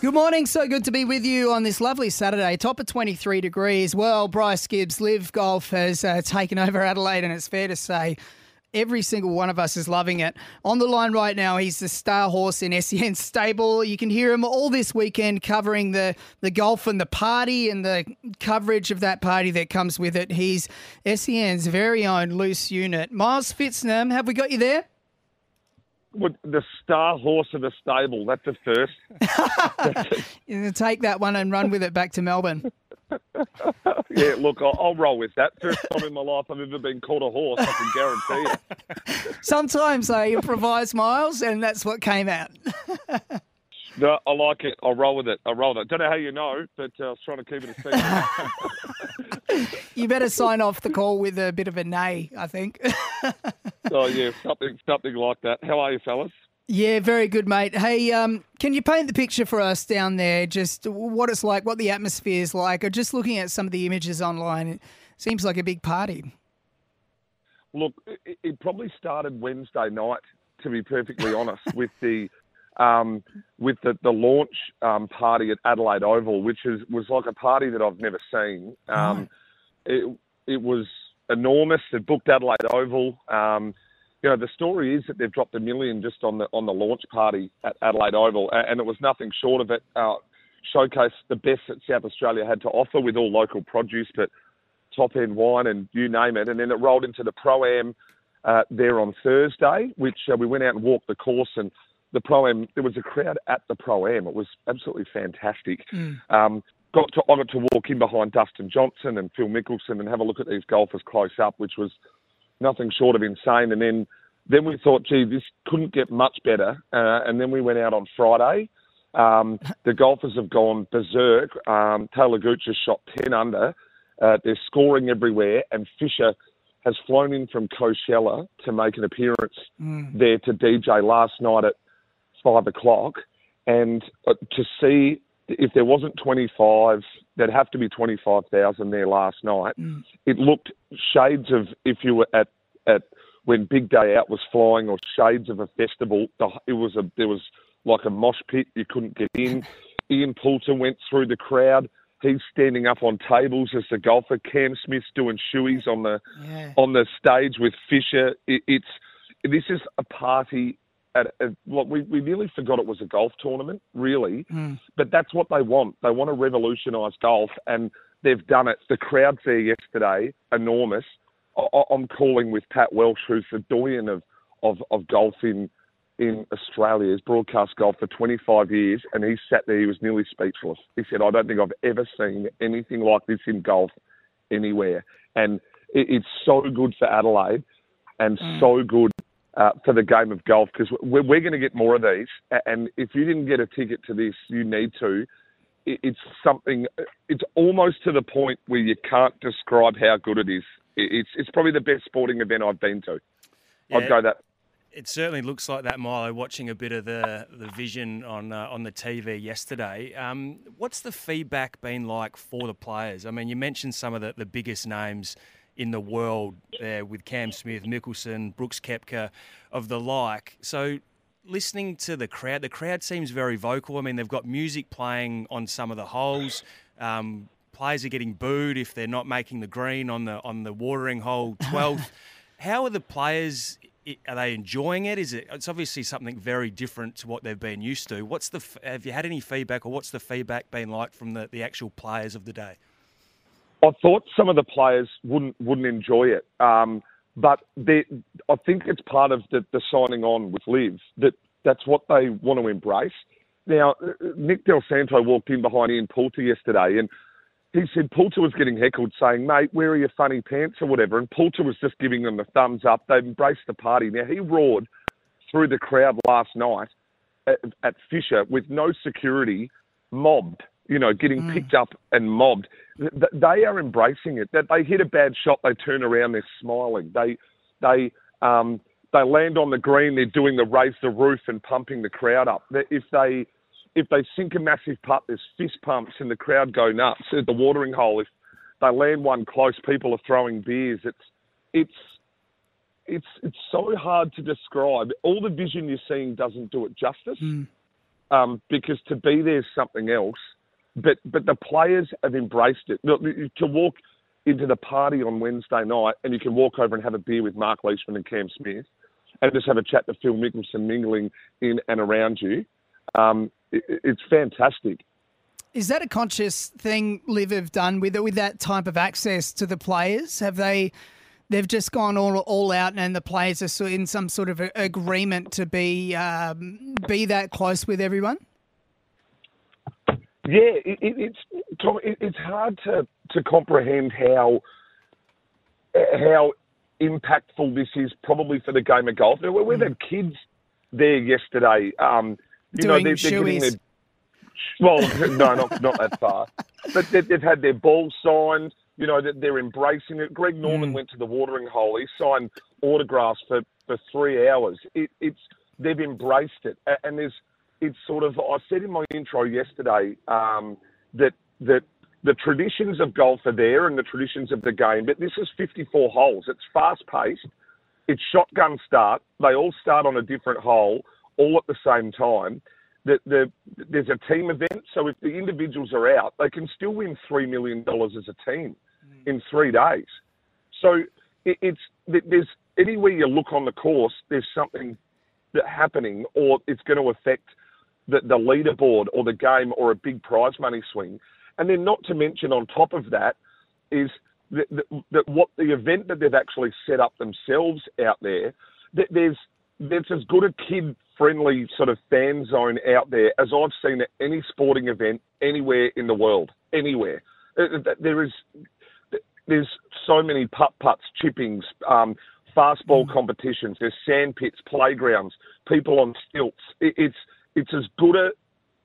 Good morning. So good to be with you on this lovely Saturday. Top of 23 degrees. Well, Bryce Gibbs, LIV Golf has uh, taken over Adelaide, and it's fair to say every single one of us is loving it. On the line right now, he's the star horse in SEN stable. You can hear him all this weekend covering the, the golf and the party and the coverage of that party that comes with it. He's SEN's very own loose unit. Miles Pfitzner, have we got you there? The star horse of the stable. That's the first. You're going to take that one and run with it back to Melbourne. yeah, look, I'll, I'll, roll with that. First time in my life I've ever been called a horse, I can guarantee it. Sometimes I improvise, Miles, and that's what came out. no, I like it. I'll roll with it. I'll roll with it. Don't know how you know, but uh, I was trying to keep it a secret. you better sign off the call with a bit of a neigh, I think. oh yeah, something something like that. How are you, fellas? Yeah, very good, mate. Hey, um, can you paint the picture for us down there? Just what it's like, what the atmosphere is like, or just looking at some of the images online, it seems like a big party. Look, it, it probably started Wednesday night, to be perfectly honest, with the um, with the, the launch um, party at Adelaide Oval, which is, was like a party that I've never seen. Um, it, it was enormous. It booked Adelaide Oval. Um, you know, the story is that they've dropped a million just on the on the launch party at Adelaide Oval, and it was nothing short of it. Uh, showcased the best that South Australia had to offer with all local produce, but top end wine and you name it. And then it rolled into the pro am uh, there on Thursday, which uh, we went out and walked the course and the pro am. There was a crowd at the pro am. It was absolutely fantastic. Mm. Um, got to I to walk in behind Dustin Johnson and Phil Mickelson and have a look at these golfers close up, which was nothing short of insane. And then then we thought, gee, this couldn't get much better. Uh, and then we went out on Friday. Um, the golfers have gone berserk. Um, Taylor Gooch has shot 10 under. Uh, they're scoring everywhere. And Fisher has flown in from Coachella to make an appearance mm. there to DJ last night at 5 o'clock. And uh, to see if there wasn't 25, there'd have to be 25,000 there last night. Mm. It looked shades of if you were at, at when Big Day Out was flying or shades of a festival. It was a there was like a mosh pit. You couldn't get in. Ian Poulter went through the crowd. He's standing up on tables as a golfer. Cam Smith's doing shoeies on the yeah. on the stage with Fisher. It, it's this is a party at, at well, we, we nearly forgot it was a golf tournament, really. Mm. But that's what they want. They want to revolutionise golf, and they've done it. The crowds there yesterday, enormous. I, I'm calling with Pat Welsh, who's the doyen of, of, of golf in in Australia. He's broadcast golf for 25 years, and he sat there. He was nearly speechless. He said, "I don't think I've ever seen anything like this in golf anywhere." And it, it's so good for Adelaide, and mm. so good uh, for the game of golf because we're, we're going to get more of these. And if you didn't get a ticket to this, you need to. it's something. It's almost to the point where you can't describe how good it is. it's it's probably the best sporting event I've been to. Yeah, I'd go that. It certainly looks like that, Milo. Watching a bit of the the vision on uh, on the TV yesterday. Um, what's the feedback been like for the players? I mean, you mentioned some of the, the biggest names in the world there with Cam Smith, Mickelson, Brooks Koepka, of the like. So listening to the crowd, the crowd seems very vocal. I mean, they've got music playing on some of the holes. Um, players are getting booed if they're not making the green on the on the watering hole 12th. How are the players? Are they enjoying it? Is it? It's obviously something very different to what they've been used to. What's the? Have you had any feedback, or what's the feedback been like from the, the actual players of the day? I thought some of the players wouldn't wouldn't enjoy it, um, but I think it's part of the, the signing on with LIV that that's what they want to embrace. Now, Nick Dal Santo walked in behind Ian Poulter yesterday, and he said Poulter was getting heckled, saying, "Mate, where are your funny pants or whatever?" And Poulter was just giving them the thumbs up. They embraced the party. Now he roared through the crowd last night at, at Fisher with no security mobbed, you know, getting mm. picked up and mobbed. They are embracing it. That they hit a bad shot, they turn around, they're smiling. They they um, they land on the green, they're doing the raise the roof and pumping the crowd up. If they if they sink a massive putt, there's fist pumps and the crowd go nuts at the watering hole. If they land one close, people are throwing beers. It's it's it's it's so hard to describe. All the vision you're seeing doesn't do it justice, mm. um, because to be there is something else. But but the players have embraced it. To walk into the party on Wednesday night and you can walk over and have a beer with Mark Leishman and Cam Smith, and just have a chat to Phil Mickelson mingling in and around you. Um, it, it's fantastic. Is that a conscious thing LIV have done with with that type of access to the players? Have they they've just gone all all out, and the players are in some sort of agreement to be um, be that close with everyone? Yeah, it, it, it's Tom. It, it's hard to to comprehend how how impactful this is probably for the game of golf. We've mm. had kids there yesterday. Um, you Doing know, they're, they're getting their well, no, not not that far, but they've, they've had their balls signed you know, that they're embracing it. Greg Norman mm. went to the watering hole. He signed autographs for, for three hours. It, it's they've embraced it, and there's it's sort of. I said in my intro yesterday um, that that the traditions of golf are there and the traditions of the game, but this is 54 holes. It's fast paced. It's shotgun start. They all start on a different hole, all at the same time the, the, there's a team event, so if the individuals are out, they can still win three million dollars as a team mm. in three days. So it, it's there's anywhere you look on the course, there's something that happening, or it's going to affect the, the leaderboard or the game or a big prize money swing. And then, not to mention, on top of that, is that, that, that what the event that they've actually set up themselves out there. That there's there's as good a kid friendly sort of fan zone out there as I've seen at any sporting event anywhere in the world. Anywhere. Uh, uh, there is there's so many putt putts, chippings, um, fastball mm. competitions. There's sand pits, playgrounds, people on stilts. it's it's as good a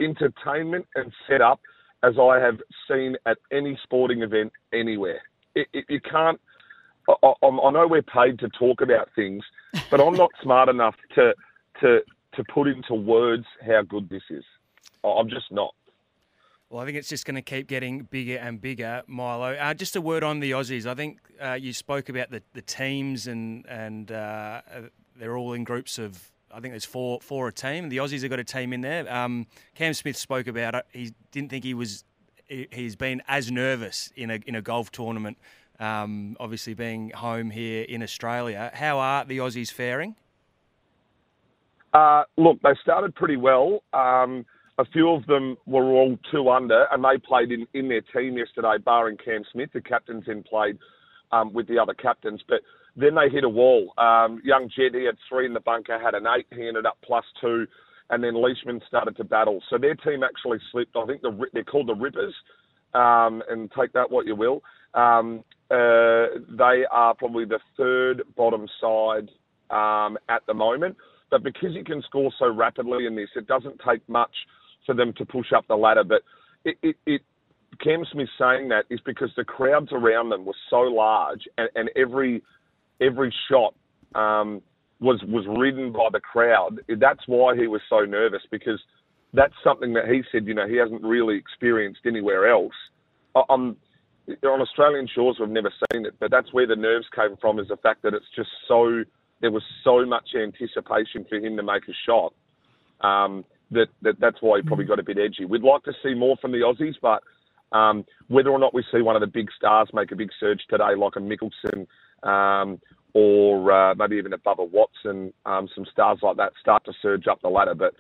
entertainment and setup as I have seen at any sporting event anywhere. It, it, you can't. I, I know we're paid to talk about things, but I'm not smart enough to to to put into words how good this is. I'm just not. Well, I think it's just going to keep getting bigger and bigger, Milo. Uh, just a word on the Aussies. I think uh, you spoke about the, the teams and and uh, they're all in groups of. I think there's four four a team. The Aussies have got a team in there. Um, Cam Smith spoke about it. He didn't think he was. He's been as nervous in a in a golf tournament. Um, obviously, being home here in Australia, how are the Aussies faring? Uh, look, they started pretty well. Um, a few of them were all two under, and they played in, in their team yesterday, barring Cam Smith. The captains then played um, with the other captains, but then they hit a wall. Um, young Jed, he had three in the bunker, had an eight. He ended up plus two, and then Leishman started to battle. So their team actually slipped. I think the, they're called the Rippers, um, and take that what you will. Um, uh, they are probably the third bottom side um, at the moment. But because you can score so rapidly in this, it doesn't take much for them to push up the ladder. But it, it, it Cam Smith saying that is because the crowds around them were so large, and, and every every shot um, was was ridden by the crowd. That's why he was so nervous because that's something that he said. You know, he hasn't really experienced anywhere else. On on Australian shores, we've never seen it, but that's where the nerves came from. Is the fact that it's just so there was so much anticipation for him to make a shot um, that, that that's why he probably got a bit edgy. We'd like to see more from the Aussies, but um, whether or not we see one of the big stars make a big surge today, like a Mickelson um, or uh, maybe even above a Bubba Watson, um, some stars like that start to surge up the ladder. But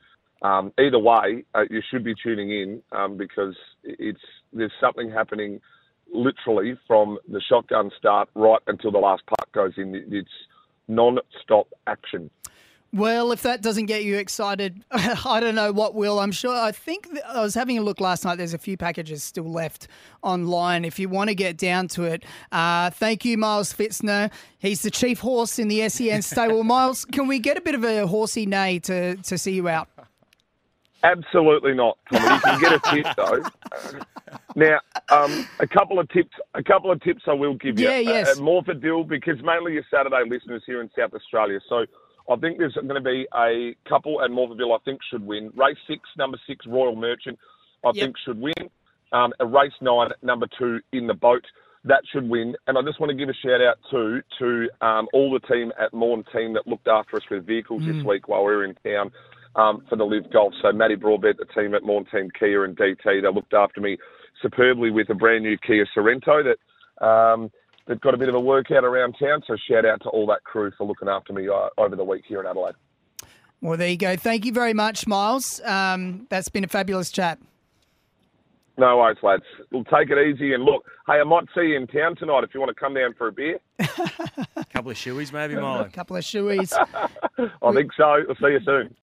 um, either way, uh, you should be tuning in um, because it's there's something happening literally from the shotgun start right until the last putt goes in. It's non-stop action. Well, if that doesn't get you excited, I don't know what will. I'm sure. I think I was having a look last night. There's a few packages still left online if you want to get down to it. Uh, thank you, Miles Pfitzner. He's the chief horse in the SEN stable. Miles, can we get a bit of a horsey neigh to, to see you out? Absolutely not, Tommy. You can get a tip though. Now, um, a couple of tips. A couple of tips I will give you. Yeah, yes. Uh, more for Dill because mainly your Saturday listeners here in South Australia. So I think there's going to be a couple, and Morphettville I think should win. Race six, number six, Royal Merchant, I Yep. think should win. Um, a race nine, number two, in the boat. That should win. And I just want to give a shout out too to um, all the team at Morn team that looked after us with vehicles this week while we were in town um, for the LIV Golf. So Matty Broadbent, the team at Morn Team Kia and DT, they looked after me superbly with a brand new Kia Sorento that um, that got a bit of a workout around town. So shout out to all that crew for looking after me uh, over the week here in Adelaide. Well, there you go. Thank you very much, Miles. Um, that's been a fabulous chat. No worries, lads. We'll take it easy and look. Hey, I might see you in town tonight if you want to come down for a beer. A couple of shoeies, maybe, Milo. A couple of shoeies. I think so. I'll see you soon.